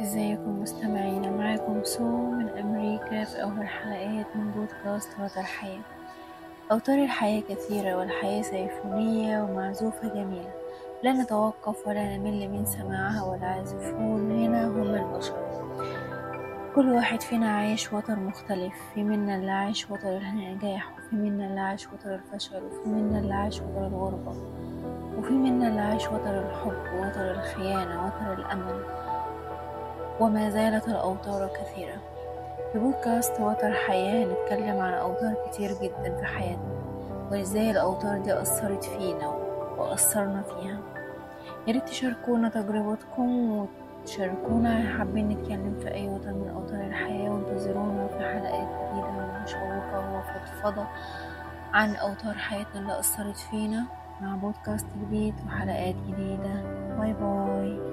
إزيكم مستمعين؟ معاكم سو من أمريكا في أول حلقات من بودكاست وتر الحياة. أوتار الحياة كثيرة والحياة سيفونية ومعزوفة جميلة. لا نتوقف ولا نمل من سماعها والعازفون هنا هم البشر. كل واحد فينا عايش وتر مختلف. في منا اللي عايش وتر النجاح وفي منا اللي عايش وتر الفشل وفي منا اللي عايش وتر الغربة وفي منا اللي عايش وتر الحب وتر الخيانة وتر الأمل وما زالت الأوتار كثيرة. في بودكاست وتر حياة هنتكلم عن أوتار كتير جدا في حياتنا وإزاي الأوتار دي أثرت فينا وأثرنا فيها. ياريت تشاركونا تجربتكم وتشاركونا حابين نتكلم في أي وتر من أوتار الحياة وانتظرونا في حلقات جديدة مشوقة وفضفضة عن أوتار حياتنا اللي أثرت فينا مع بودكاست جديد وحلقات جديدة. باي باي